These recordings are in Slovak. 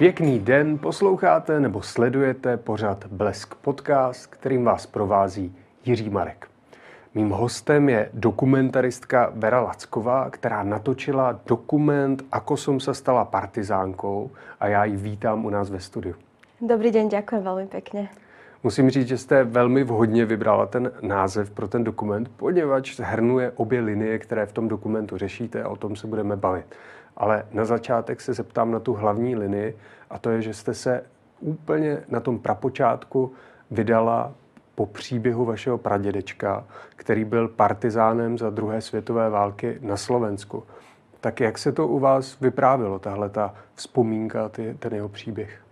Pěkný den, posloucháte nebo sledujete pořad Blesk Podcast, kterým vás provází Jiří Marek. Mým hostem je dokumentaristka Vera Lacková, která natočila dokument Ako som sa stala partizánkou a já ji vítám u nás ve studiu. Dobrý den, děkuji velmi pěkně. Musím říct, že jste velmi vhodně vybrala ten název pro ten dokument, poněvadž hrnuje obě linie, které v tom dokumentu řešíte a o tom se budeme bavit. Ale na začátek se zeptám na tu hlavní linii a to je, že jste se úplně na tom prapočátku vydala po příběhu vašeho pradědečka, který byl partizánem za druhé světové války na Slovensku. Tak jak se to u vás vyprávilo, tahle ta vzpomínka, ty, ten jeho příběh?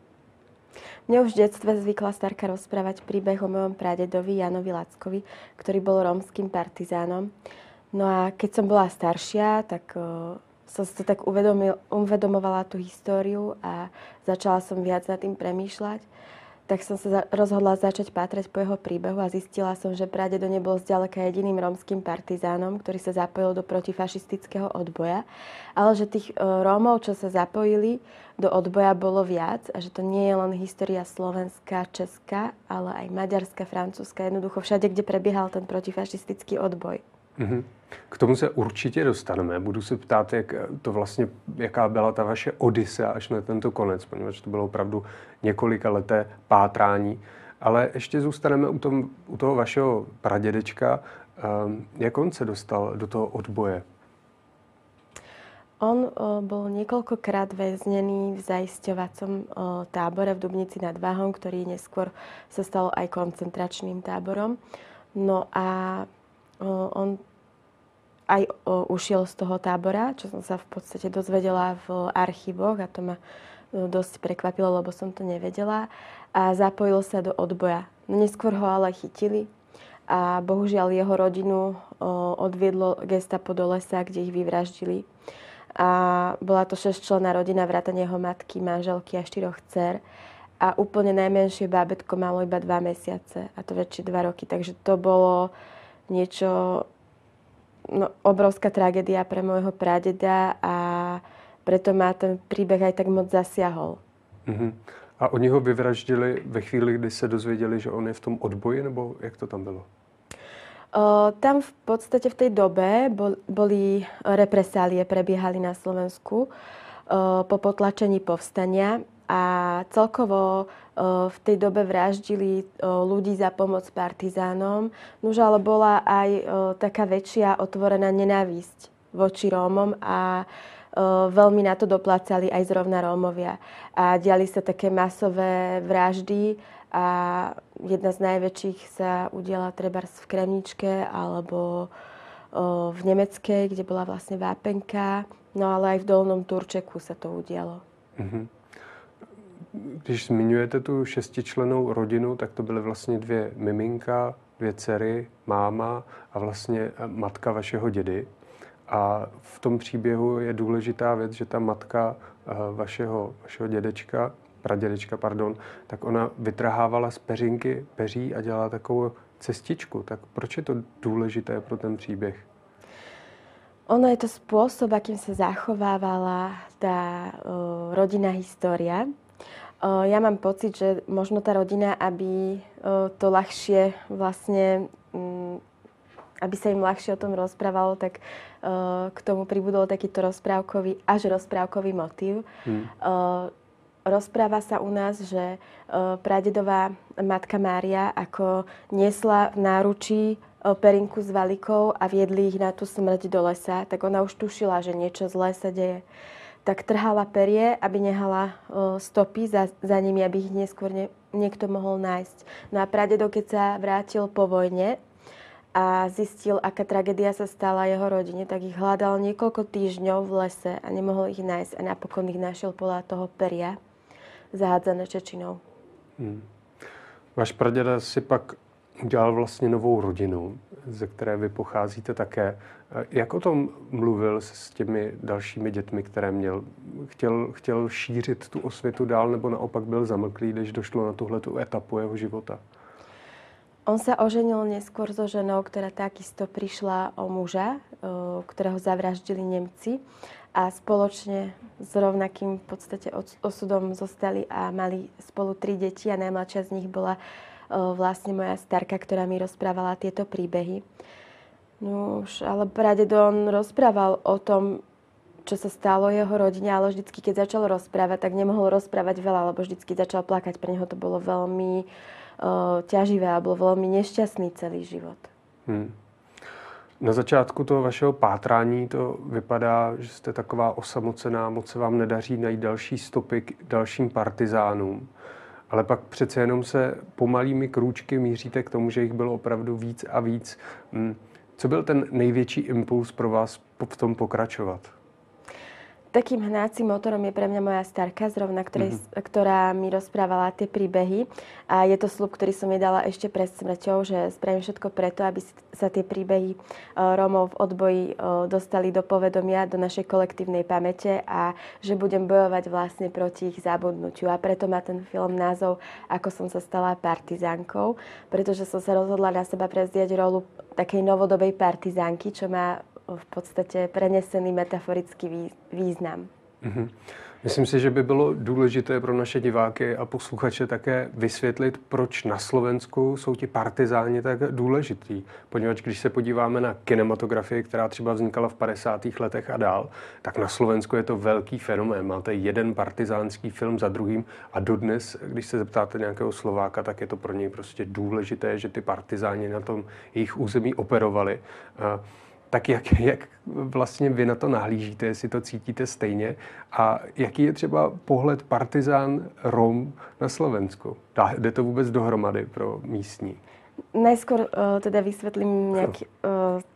Mne už v detstve zvykla starka rozprávať príbeh o mojom pradedovi Janovi Lackovi, ktorý bol rómským partizánom. No a keď som bola staršia, tak uh, som si to tak uvedomil, uvedomovala tú históriu a začala som viac nad tým premýšľať tak som sa rozhodla začať pátrať po jeho príbehu a zistila som, že pradedo nebol zďaleka jediným rómskym partizánom, ktorý sa zapojil do protifašistického odboja, ale že tých e, Rómov, čo sa zapojili do odboja, bolo viac a že to nie je len história slovenská, česká, ale aj maďarská, francúzska, jednoducho všade, kde prebiehal ten protifašistický odboj. Mm-hmm. K tomu se určitě dostaneme. Budu se ptát, jak to vlastně, jaká byla ta vaše odise až na tento konec, poněvadž to bylo opravdu několika leté pátrání. Ale ještě zůstaneme u, tom, u toho vašeho pradědečka. Um, jak on se dostal do toho odboje? On o, bol niekoľkokrát väznený v zaisťovacom o, tábore v Dubnici nad Váhom, ktorý neskôr sa stal aj koncentračným táborom. No a o, on aj o, ušiel z toho tábora, čo som sa v podstate dozvedela v archívoch a to ma dosť prekvapilo, lebo som to nevedela. A zapojil sa do odboja. Neskôr ho ale chytili a bohužiaľ jeho rodinu o, odviedlo gestapo do lesa, kde ich vyvraždili. A bola to šesťčlenná rodina, vrátane jeho matky, manželky a štyroch dcer. A úplne najmenšie bábetko malo iba dva mesiace a to väčšie dva roky. Takže to bolo niečo no, obrovská tragédia pre môjho pradeda a preto má ten príbeh aj tak moc zasiahol. Mm-hmm. A oni ho vyvraždili ve chvíli, kdy se dozvěděli, že on je v tom odboji, nebo jak to tam bylo? O, tam v podstate v tej dobe bol, boli represálie, prebiehali na Slovensku o, po potlačení povstania a celkovo v tej dobe vraždili ľudí za pomoc partizánom. Nož ale bola aj taká väčšia otvorená nenávisť voči Rómom a veľmi na to doplácali aj zrovna Rómovia. A diali sa také masové vraždy a jedna z najväčších sa udiala treba v Kremničke alebo v Nemeckej, kde bola vlastne vápenka, no ale aj v Dolnom Turčeku sa to udialo. Mm-hmm. Když zmiňujete tu šestičlenou rodinu, tak to byly vlastně dvě miminka, dvě dcery, máma a vlastně eh, matka vašeho dědy. A v tom příběhu je důležitá věc, že ta matka eh, vašeho, vašeho dědečka, pradědečka, pardon, tak ona vytrhávala z peřinky peří a dělala takovou cestičku. Tak proč je to důležité pro ten příběh? Ono je to spôsob, akým sa zachovávala tá uh, rodinná história. Ja mám pocit, že možno tá rodina, aby to ľahšie vlastne, mm, aby sa im ľahšie o tom rozprávalo, tak k tomu pribudol takýto rozprávkový, až rozprávkový motív. Hmm. Rozpráva sa u nás, že pradedová matka Mária ako nesla v náručí perinku s valikou a viedli ich na tú smrť do lesa, tak ona už tušila, že niečo zlé sa deje tak trhala perie, aby nehala stopy za, za nimi, aby ich neskôr ne, niekto mohol nájsť. No a pradedo, keď sa vrátil po vojne a zistil, aká tragédia sa stala jeho rodine, tak ich hľadal niekoľko týždňov v lese a nemohol ich nájsť a napokon ich našiel podľa toho peria zahádzané Čečinou. Hmm. Váš pradeda si pak udělal vlastně novou rodinu, ze které vy pocházíte také. Jak o tom mluvil s těmi dalšími dětmi, které měl? Chtěl, chtěl šířit tu osvětu dál, nebo naopak byl zamlklý, když došlo na tuhle tu etapu jeho života? On sa oženil neskôr so ženou, ktorá takisto prišla o muža, ktorého zavraždili Nemci. a spoločne s rovnakým v podstate osudom zostali a mali spolu tri deti a najmladšia z nich bola vlastne moja starka, ktorá mi rozprávala tieto príbehy. No už, ale pradedo rozprával o tom, čo sa stalo jeho rodine, ale vždycky, keď začal rozprávať, tak nemohol rozprávať veľa, lebo vždycky začal plakať. Pre neho to bolo veľmi uh, ťaživé a bol veľmi nešťastný celý život. Hmm. Na začátku toho vašeho pátrání to vypadá, že jste taková osamocená, moc se vám nedaří najít další stopy k dalším partizánům. Ale pak přece jenom se pomalými krůčky míříte k tomu, že jich bylo opravdu víc a víc. Hmm. Co byl ten největší impuls pro vás v tom pokračovat? Takým hnacím motorom je pre mňa moja starka, zrovna, ktorej, mm-hmm. ktorá mi rozprávala tie príbehy. A je to slub, ktorý som jej dala ešte pred smrťou, že spravím všetko preto, aby sa tie príbehy e, Rómov v odboji e, dostali do povedomia, do našej kolektívnej pamäte a že budem bojovať vlastne proti ich zabudnutiu. A preto má ten film názov Ako som sa stala partizánkou, pretože som sa rozhodla na seba prezdiať rolu takej novodobej partizánky, čo má v podstate prenesený metaforický význam. Mm-hmm. Myslím si, že by bylo důležité pro naše diváky a posluchače také vysvětlit, proč na Slovensku jsou ti partizáni tak důležitý. Poněvadž když se podíváme na kinematografii, která třeba vznikala v 50. letech a dál, tak na Slovensku je to velký fenomén. Máte jeden partizánský film za druhým a dodnes, když se zeptáte nějakého Slováka, tak je to pro něj prostě důležité, že ty partizáni na tom jejich území operovali. Tak jak, jak vlastně vy na to nahlížíte, jestli to cítíte stejně a jaký je třeba pohled partizán Rom na Slovensku? Dá, jde to vůbec dohromady pro místní? Najskôr uh, teda vysvetlím nejaký uh,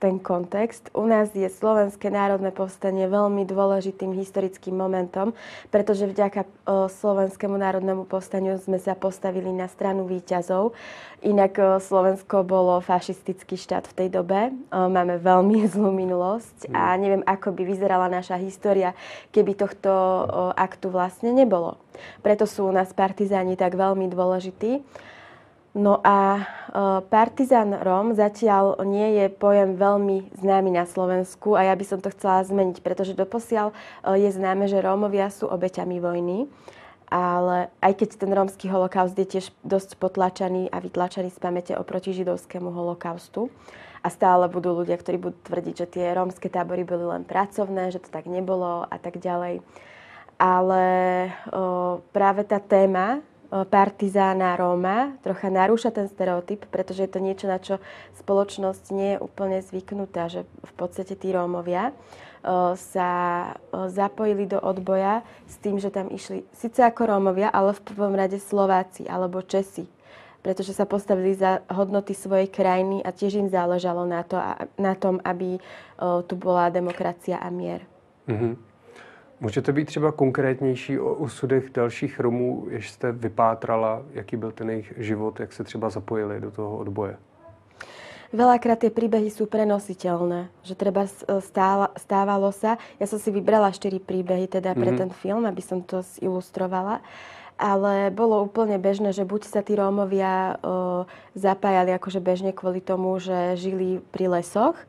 ten kontext. U nás je Slovenské národné povstanie veľmi dôležitým historickým momentom, pretože vďaka uh, Slovenskému národnému povstaniu sme sa postavili na stranu výťazov. Inak uh, Slovensko bolo fašistický štát v tej dobe. Uh, máme veľmi zlú minulosť a mm. neviem, ako by vyzerala naša história, keby tohto aktu vlastne nebolo. Preto sú u nás partizáni tak veľmi dôležití. No a e, partizán Rom zatiaľ nie je pojem veľmi známy na Slovensku a ja by som to chcela zmeniť, pretože doposiaľ e, je známe, že Rómovia sú obeťami vojny. Ale aj keď ten rómsky holokaust je tiež dosť potlačaný a vytlačaný z pamäte oproti židovskému holokaustu. A stále budú ľudia, ktorí budú tvrdiť, že tie rómske tábory boli len pracovné, že to tak nebolo a tak ďalej. Ale o, e, práve tá téma partizána Róma trocha narúša ten stereotyp, pretože je to niečo, na čo spoločnosť nie je úplne zvyknutá, že v podstate tí Rómovia sa zapojili do odboja s tým, že tam išli síce ako Rómovia, ale v prvom rade Slováci alebo Česi pretože sa postavili za hodnoty svojej krajiny a tiež im záležalo na, to, na tom, aby tu bola demokracia a mier. Mm-hmm. Můžete být třeba konkrétnější o usudech dalších Romů, jež jste vypátrala, jaký byl ten jejich život, jak se třeba zapojili do toho odboje? Veľakrát tie príbehy sú prenositeľné, že treba stála, stávalo sa. Ja som si vybrala štyri príbehy teda pre mm-hmm. ten film, aby som to ilustrovala. Ale bolo úplne bežné, že buď sa tí Rómovia o, zapájali akože bežne kvôli tomu, že žili pri lesoch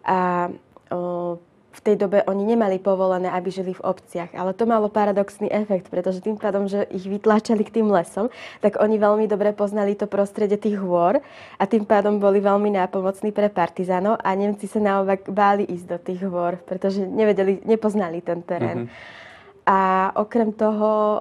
a o, v tej dobe oni nemali povolené, aby žili v obciach. Ale to malo paradoxný efekt, pretože tým pádom, že ich vytlačali k tým lesom, tak oni veľmi dobre poznali to prostredie tých hôr a tým pádom boli veľmi nápomocní pre partizánov a Nemci sa naopak báli ísť do tých hôr, pretože nevedeli, nepoznali ten terén. Mm-hmm. A okrem toho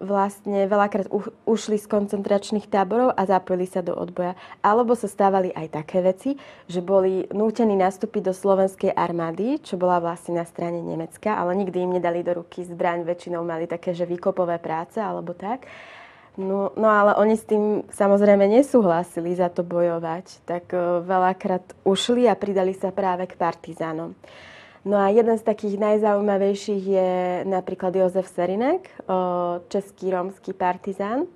vlastne veľakrát ušli z koncentračných táborov a zapojili sa do odboja. Alebo sa stávali aj také veci, že boli nútení nastúpiť do slovenskej armády, čo bola vlastne na strane Nemecka, ale nikdy im nedali do ruky zbraň, väčšinou mali také, že výkopové práce alebo tak. No, no ale oni s tým samozrejme nesúhlasili za to bojovať, tak uh, veľakrát ušli a pridali sa práve k partizánom. No a jeden z takých najzaujímavejších je napríklad Jozef Serinek, český rómsky partizán,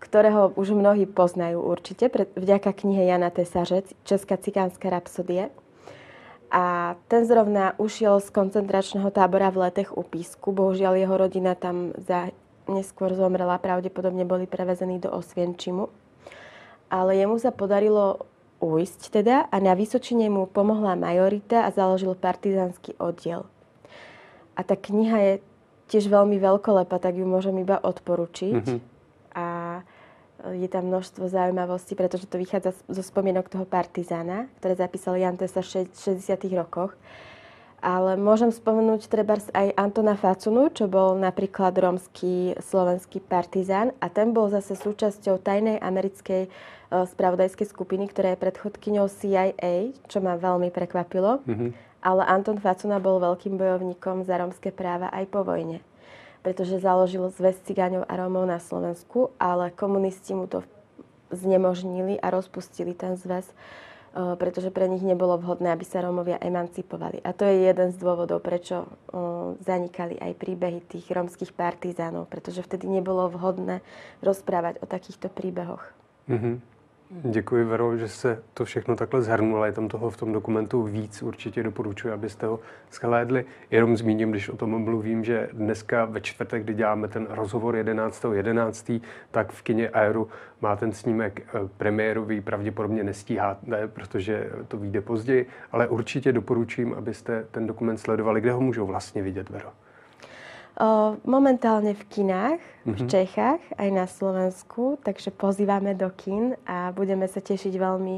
ktorého už mnohí poznajú určite, vďaka knihe Jana Tesařec, Česká cikánska rapsodie. A ten zrovna ušiel z koncentračného tábora v Letech u Písku. Bohužiaľ jeho rodina tam za, neskôr zomrela, pravdepodobne boli prevezení do Osvienčimu. Ale jemu sa podarilo ujsť teda a na Vysočine mu pomohla majorita a založil partizánsky oddiel. A tá kniha je tiež veľmi veľkolepá, tak ju môžem iba odporučiť. Mm-hmm. A je tam množstvo zaujímavostí, pretože to vychádza zo spomienok toho partizána, ktoré zapísal Jan Tesa v 60. rokoch. Ale môžem spomenúť treba aj Antona Facunu, čo bol napríklad rómsky slovenský partizán a ten bol zase súčasťou tajnej americkej uh, spravodajskej skupiny, ktorá je predchodkyňou CIA, čo ma veľmi prekvapilo. Mm-hmm. Ale Anton Facuna bol veľkým bojovníkom za rómske práva aj po vojne pretože založil zväz cigáňov a Rómov na Slovensku, ale komunisti mu to znemožnili a rozpustili ten zväz, e, pretože pre nich nebolo vhodné, aby sa Rómovia emancipovali. A to je jeden z dôvodov, prečo e, zanikali aj príbehy tých rómskych partizánov, pretože vtedy nebolo vhodné rozprávať o takýchto príbehoch. Mm-hmm. Děkuji, Vero, že se to všechno takhle zhrnula. Je tam toho v tom dokumentu víc. Určitě doporučuji, abyste ho schlédli. Jenom zmíním, když o tom mluvím, že dneska ve čtvrtek, kdy děláme ten rozhovor 11.11., 11., tak v kině Aeru má ten snímek eh, premiérový, pravděpodobně nestíháte, protože to vyjde později, ale určitě doporučím, abyste ten dokument sledovali. Kde ho můžou vlastně vidět, Vero? Momentálne v kinách, mm-hmm. v mhm. Čechách, aj na Slovensku, takže pozývame do kin a budeme sa tešiť veľmi,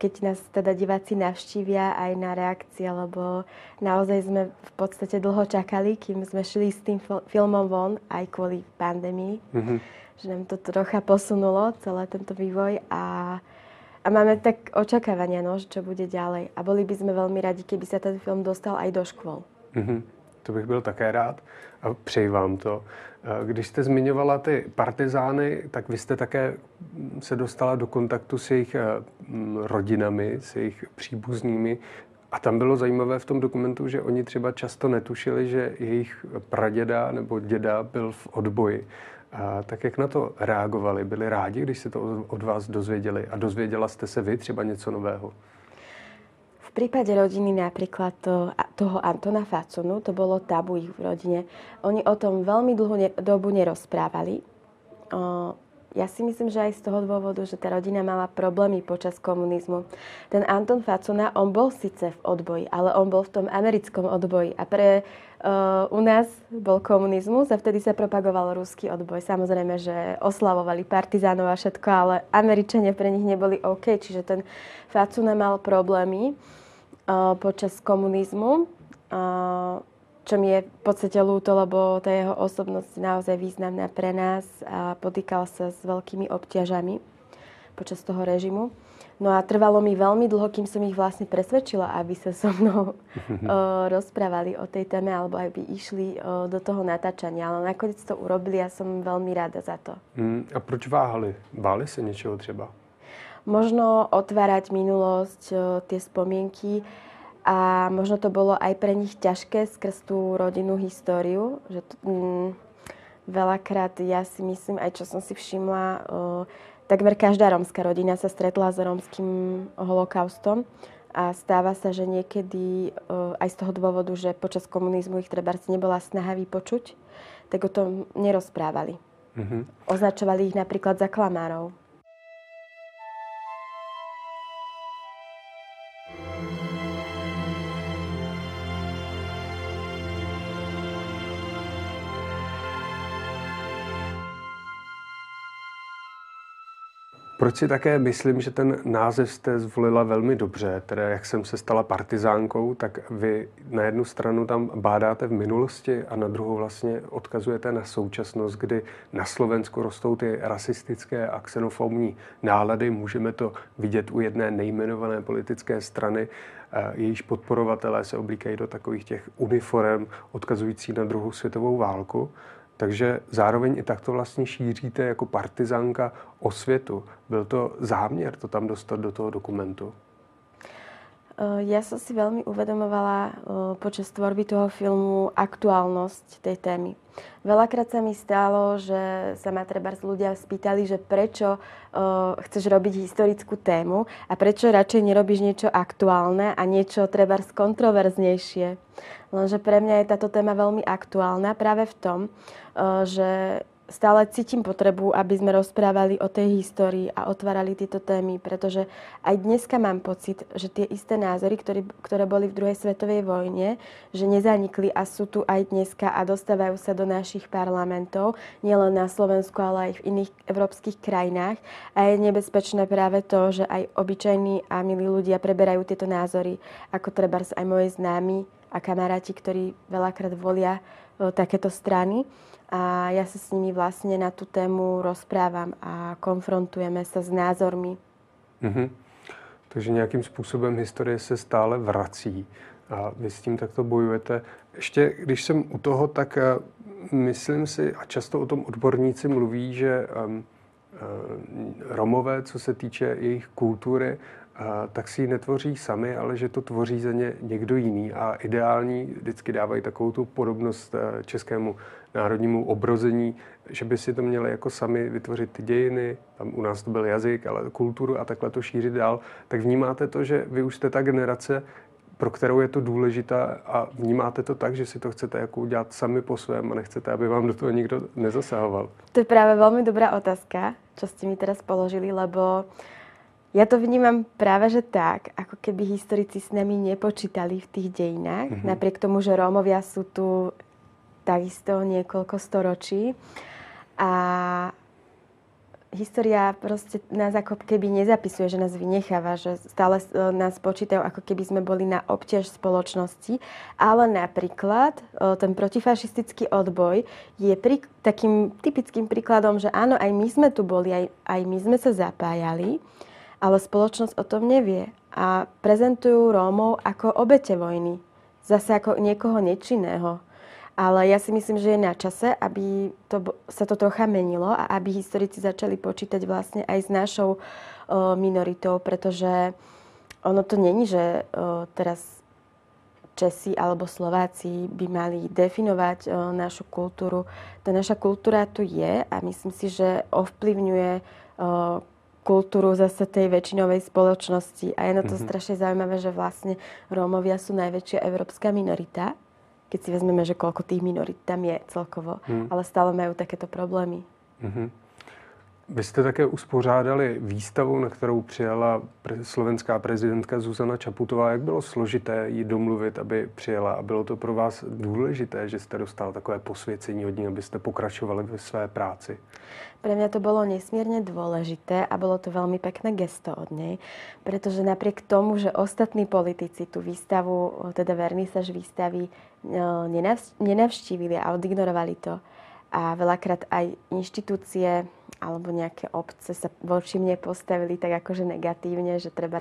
keď nás teda diváci navštívia aj na reakcie, lebo naozaj sme v podstate dlho čakali, kým sme šli s tým filmom von, aj kvôli pandémii, mm-hmm. že nám to trocha posunulo, celé tento vývoj a a máme tak očakávania, no, čo bude ďalej. A boli by sme veľmi radi, keby sa ten film dostal aj do škôl. Mm-hmm. To bych byl také rád a přeji vám to. Když jste zmiňovala ty partizány, tak vy jste také se dostala do kontaktu s jejich eh, rodinami, s jejich příbuznými. A tam bylo zajímavé v tom dokumentu, že oni třeba často netušili, že jejich praděda nebo děda byl v odboji. A tak jak na to reagovali? Byli rádi, když se to od vás dozvěděli? A dozvěděla jste se vy třeba něco nového? Prípade rodiny napríklad to, toho Antona Faconu, to bolo tabu ich v rodine. Oni o tom veľmi dlhú ne, dobu nerozprávali. O, ja si myslím, že aj z toho dôvodu, že tá rodina mala problémy počas komunizmu. Ten Anton Facona, on bol síce v odboji, ale on bol v tom americkom odboji. A pre uh, u nás bol komunizmus a vtedy sa propagoval ruský odboj. Samozrejme, že oslavovali partizánov a všetko, ale Američania pre nich neboli OK. Čiže ten Facuna mal problémy počas komunizmu, čo mi je v podstate ľúto, lebo tá jeho osobnosť je naozaj významná pre nás a potýkal sa s veľkými obťažami počas toho režimu. No a trvalo mi veľmi dlho, kým som ich vlastne presvedčila, aby sa so mnou rozprávali o tej téme alebo aby išli do toho natáčania. Ale nakoniec to urobili a som veľmi rada za to. Mm, a proč váhali? Báli sa niečoho třeba? Možno otvárať minulosť, tie spomienky a možno to bolo aj pre nich ťažké skrz tú rodinnú históriu, že to, mm, veľakrát ja si myslím, aj čo som si všimla, uh, takmer každá rómska rodina sa stretla s rómským holokaustom a stáva sa, že niekedy uh, aj z toho dôvodu, že počas komunizmu ich treba nebola snaha vypočuť, tak o tom nerozprávali. Mm-hmm. Označovali ich napríklad za klamárov. Proč si také myslím, že ten název jste zvolila velmi dobře, teda jak jsem se stala partizánkou, tak vy na jednu stranu tam bádáte v minulosti a na druhou vlastně odkazujete na současnost, kdy na Slovensku rostou ty rasistické a xenofobní nálady. Můžeme to vidět u jedné nejmenované politické strany, eh, jejíž podporovatelé se oblíkají do takových těch uniform odkazující na druhou světovou válku. Takže zároveň i takto vlastně šíříte jako partizánka o světu. Byl to záměr to tam dostat do toho dokumentu? Eh, ja som si veľmi uvedomovala eh, počas tvorby toho filmu aktuálnosť tej témy. Veľakrát sa mi stalo, že sa ma treba ľudia spýtali, že prečo uh, chceš robiť historickú tému a prečo radšej nerobíš niečo aktuálne a niečo treba kontroverznejšie. Lenže pre mňa je táto téma veľmi aktuálna práve v tom, že stále cítim potrebu, aby sme rozprávali o tej histórii a otvárali tieto témy, pretože aj dneska mám pocit, že tie isté názory, ktoré, ktoré boli v druhej svetovej vojne, že nezanikli a sú tu aj dneska a dostávajú sa do našich parlamentov, nielen na Slovensku, ale aj v iných európskych krajinách. A je nebezpečné práve to, že aj obyčajní a milí ľudia preberajú tieto názory, ako treba aj moje známi a kamaráti, ktorí veľakrát volia o, takéto strany a ja sa s nimi vlastne na tú tému rozprávam a konfrontujeme sa s názormi. Mm-hmm. Takže nějakým způsobem historie se stále vrací a vy s tím takto bojujete. Ještě když jsem u toho, tak eh, myslím si, a často o tom odborníci mluví, že um, Romové, co se týče jejich kultury, tak si ji netvoří sami, ale že to tvoří za ně někdo jiný. A ideální vždycky dávají takovou tu podobnost eh, českému národnímu obrození, že by si to měli jako sami vytvořit ty dějiny, tam u nás to byl jazyk, ale kulturu a takhle to šířit dál. Tak vnímáte to, že vy už jste ta generace, pro kterou je to důležité a vnímáte to tak, že si to chcete jako udělat sami po svém a nechcete, aby vám do toho nikdo nezasahoval? To je právě velmi dobrá otázka, čo ste mi teraz položili, lebo ja to vnímam práve, že tak, ako keby historici s nami nepočítali v tých dejinách, mm-hmm. napriek tomu, že Rómovia sú tu takisto niekoľko storočí. A história proste nás ako keby nezapisuje, že nás vynecháva, že stále e, nás počítajú, ako keby sme boli na obťaž spoločnosti. Ale napríklad e, ten protifašistický odboj je pri, takým typickým príkladom, že áno, aj my sme tu boli, aj, aj my sme sa zapájali, ale spoločnosť o tom nevie. A prezentujú Rómov ako obete vojny. Zase ako niekoho nečinného. Ale ja si myslím, že je na čase, aby to, sa to trocha menilo a aby historici začali počítať vlastne aj s našou uh, minoritou, pretože ono to není, že uh, teraz Česi alebo Slováci by mali definovať uh, našu kultúru. Tá naša kultúra tu je a myslím si, že ovplyvňuje kultúru zase tej väčšinovej spoločnosti. A je na to mm-hmm. strašne zaujímavé, že vlastne Rómovia sú najväčšia európska minorita keď si vezmeme, že koľko tých minorit tam je celkovo, hmm. ale stále majú takéto problémy. Hmm. Vy jste také uspořádali výstavu, na kterou přijela slovenská prezidentka Zuzana Čaputová. Jak bylo složité jí domluvit, aby přijela? A bylo to pro vás důležité, že jste dostal takové posvěcení od ní, abyste pokračovali ve své práci? Pre mňa to bolo nesmierne dôležité a bolo to veľmi pekné gesto od nej, pretože napriek tomu, že ostatní politici tú výstavu, teda vernisaž výstavy nenavštívili a odignorovali to, a veľakrát aj inštitúcie alebo nejaké obce sa voči mne postavili tak akože negatívne, že treba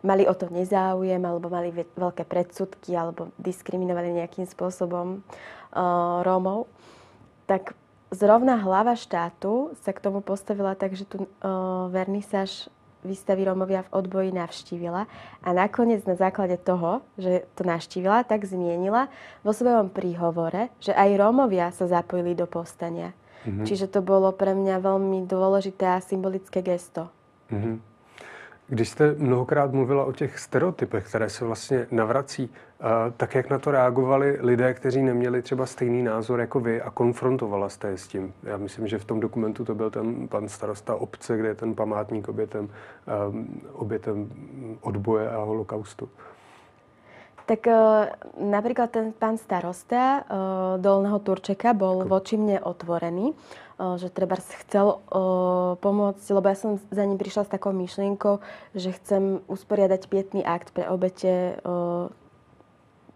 mali o to nezáujem alebo mali veľké predsudky alebo diskriminovali nejakým spôsobom uh, Rómov, tak zrovna hlava štátu sa k tomu postavila tak, že tu uh, vernisáž výstavy Rómovia v odboji navštívila a nakoniec na základe toho, že to navštívila, tak zmienila vo svojom príhovore, že aj Rómovia sa zapojili do povstania. Mm-hmm. Čiže to bolo pre mňa veľmi dôležité a symbolické gesto. Mm-hmm. Když jste mnohokrát mluvila o těch stereotypech, které se vlastně navrací, tak jak na to reagovali lidé, kteří neměli třeba stejný názor jako vy a konfrontovala jste je s tím? Já myslím, že v tom dokumentu to byl ten pan starosta obce, kde je ten památník obětem, obětem odboje a holokaustu. Tak napríklad ten pán starosta Dolného Turčeka bol voči mne otvorený že treba chcel pomôcť, lebo ja som za ním prišla s takou myšlienkou, že chcem usporiadať pietný akt pre obete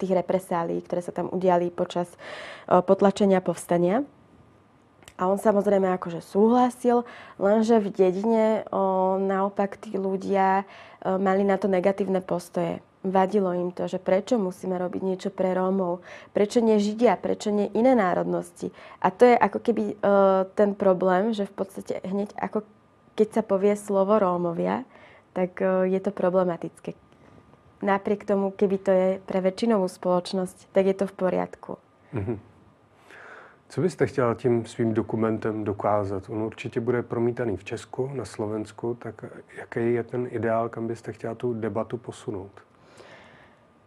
tých represálií, ktoré sa tam udiali počas potlačenia povstania. A on samozrejme akože súhlasil, lenže v dedine o, naopak tí ľudia o, mali na to negatívne postoje vadilo im to, že prečo musíme robiť niečo pre Rómov, prečo nie Židia, prečo nie iné národnosti. A to je ako keby uh, ten problém, že v podstate hneď ako keď sa povie slovo Rómovia, tak uh, je to problematické. Napriek tomu, keby to je pre väčšinovú spoločnosť, tak je to v poriadku. Mm-hmm. Co byste chtěla tím svým dokumentem dokázat? On určitě bude promítaný v Česku, na Slovensku, tak jaký je ten ideál, kam byste chtěla tu debatu posunout?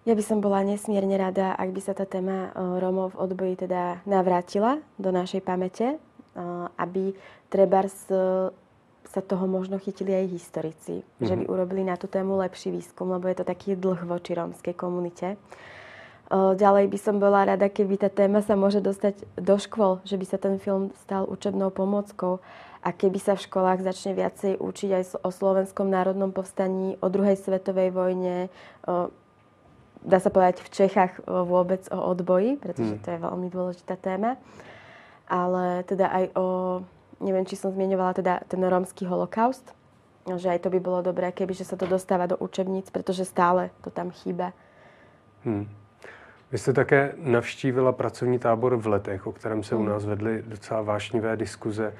Ja by som bola nesmierne rada, ak by sa tá téma Rómov v odboji teda navrátila do našej pamäte, aby trebárs sa toho možno chytili aj historici, mm-hmm. že by mhm. urobili na tú tému lepší výskum, lebo je to taký dlh voči rómskej komunite. Ďalej by som bola rada, keby tá téma sa môže dostať do škôl, že by sa ten film stal učebnou pomockou a keby sa v školách začne viacej učiť aj o slovenskom národnom povstaní, o druhej svetovej vojne, dá sa povedať v Čechách vôbec o odboji, pretože hmm. to je veľmi dôležitá téma, ale teda aj o neviem, či som zmienovala teda ten rómsky holokaust, že aj to by bolo dobré, keby že sa to dostáva do učebníc, pretože stále to tam chýba. Hmm. Vy jste také navštívila pracovní tábor v letech, o kterém se u hmm. nás vedly docela vášnivé diskuze.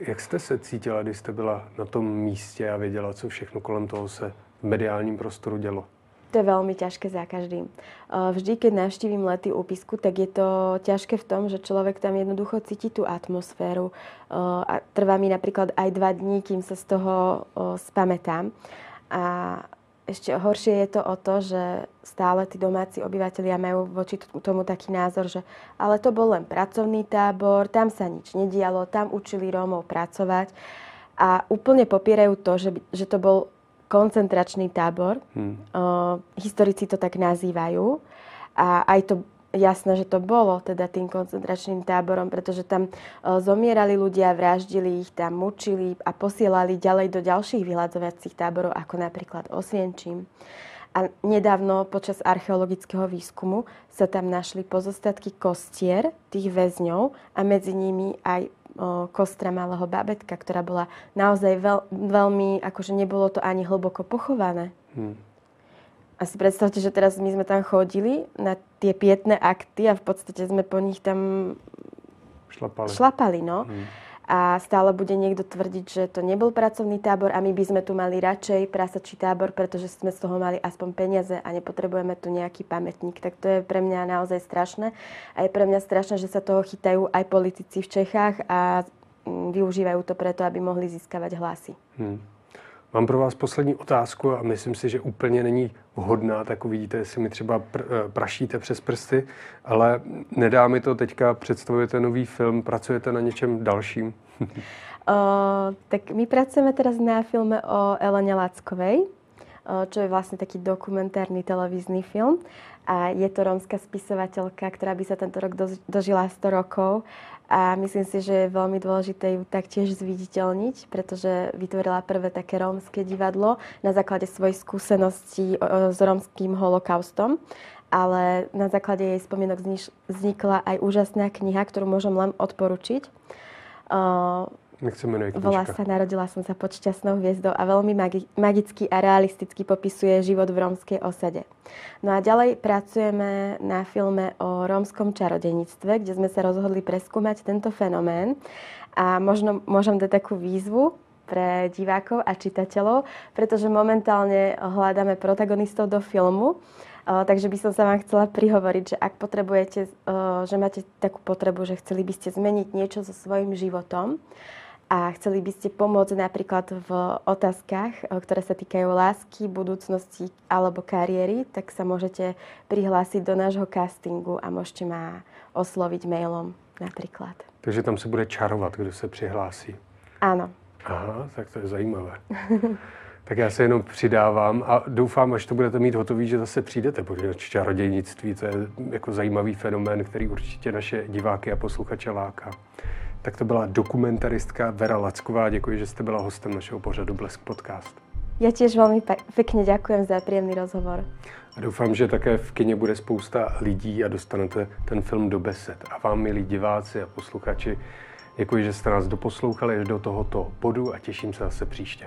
Jak jste se cítila, když jste byla na tom místě a věděla, co všechno kolem toho se v mediálním prostoru dělo? To je veľmi ťažké za každým. Vždy, keď navštívim lety úpisku, tak je to ťažké v tom, že človek tam jednoducho cíti tú atmosféru. A trvá mi napríklad aj dva dní, kým sa z toho spamätám. A ešte horšie je to o to, že stále tí domáci obyvateľia majú voči tomu taký názor, že ale to bol len pracovný tábor, tam sa nič nedialo, tam učili Rómov pracovať a úplne popierajú to, že, že to bol koncentračný tábor. Hmm. Uh, historici to tak nazývajú. A aj to jasné, že to bolo teda tým koncentračným táborom, pretože tam uh, zomierali ľudia, vraždili ich tam, mučili a posielali ďalej do ďalších vyhľadzovacích táborov, ako napríklad Osvienčím. A nedávno počas archeologického výskumu sa tam našli pozostatky kostier tých väzňov a medzi nimi aj kostra malého babetka, ktorá bola naozaj veľ, veľmi, akože nebolo to ani hlboko pochované. Hmm. A si predstavte, že teraz my sme tam chodili na tie pietné akty a v podstate sme po nich tam šlapali. šlapali no. Hmm a stále bude niekto tvrdiť, že to nebol pracovný tábor a my by sme tu mali radšej prasačí tábor, pretože sme z toho mali aspoň peniaze a nepotrebujeme tu nejaký pamätník. Tak to je pre mňa naozaj strašné. A je pre mňa strašné, že sa toho chytajú aj politici v Čechách a mm, využívajú to preto, aby mohli získavať hlasy. Hmm. Mám pro vás poslední otázku a myslím si, že úplně není vhodná, tak uvidíte, jestli mi třeba pr- eh, prašíte přes prsty, ale nedá mi to teďka, představujete nový film, pracujete na něčem dalším? o, tak my pracujeme teraz na filme o Elene Lackovej, o, čo je vlastne taký dokumentárny televízny film. A je to rómska spisovateľka, ktorá by sa tento rok dožila 100 rokov a myslím si, že je veľmi dôležité ju taktiež zviditeľniť, pretože vytvorila prvé také rómske divadlo na základe svojich skúseností s rómským holokaustom. Ale na základe jej spomienok vznikla aj úžasná kniha, ktorú môžem len odporučiť. Jak sa menuje knižka? Volá sa Narodila som sa pod šťastnou hviezdou a veľmi magi- magicky a realisticky popisuje život v rómskej osade. No a ďalej pracujeme na filme o rómskom čarodejníctve, kde sme sa rozhodli preskúmať tento fenomén a možno môžem dať takú výzvu pre divákov a čitateľov, pretože momentálne hľadáme protagonistov do filmu, takže by som sa vám chcela prihovoriť, že ak potrebujete, že máte takú potrebu, že chceli by ste zmeniť niečo so svojím životom, a chceli by ste pomôcť napríklad v otázkach, e, ktoré sa týkajú lásky, budúcnosti alebo kariéry, tak sa môžete prihlásiť do nášho castingu a môžete ma osloviť mailom napríklad. Takže tam se bude čarovat, kdo se přihlásí. Ano. Aha, tak to je zajímavé. tak já se jenom přidávám a doufám, až to budete mít hotový, že zase přijdete, protože čarodějnictví to je jako zajímavý fenomén, který určitě naše diváky a posluchače láká tak to byla dokumentaristka Vera Lacková. Děkuji, že jste byla hostem našeho pořadu Blesk Podcast. Ja tiež veľmi pekne ďakujem za príjemný rozhovor. A doufám, že také v kině bude spousta lidí a dostanete ten film do besed. A vám, milí diváci a posluchači, děkuji, že jste nás doposlouchali až do tohoto bodu a těším se zase příště.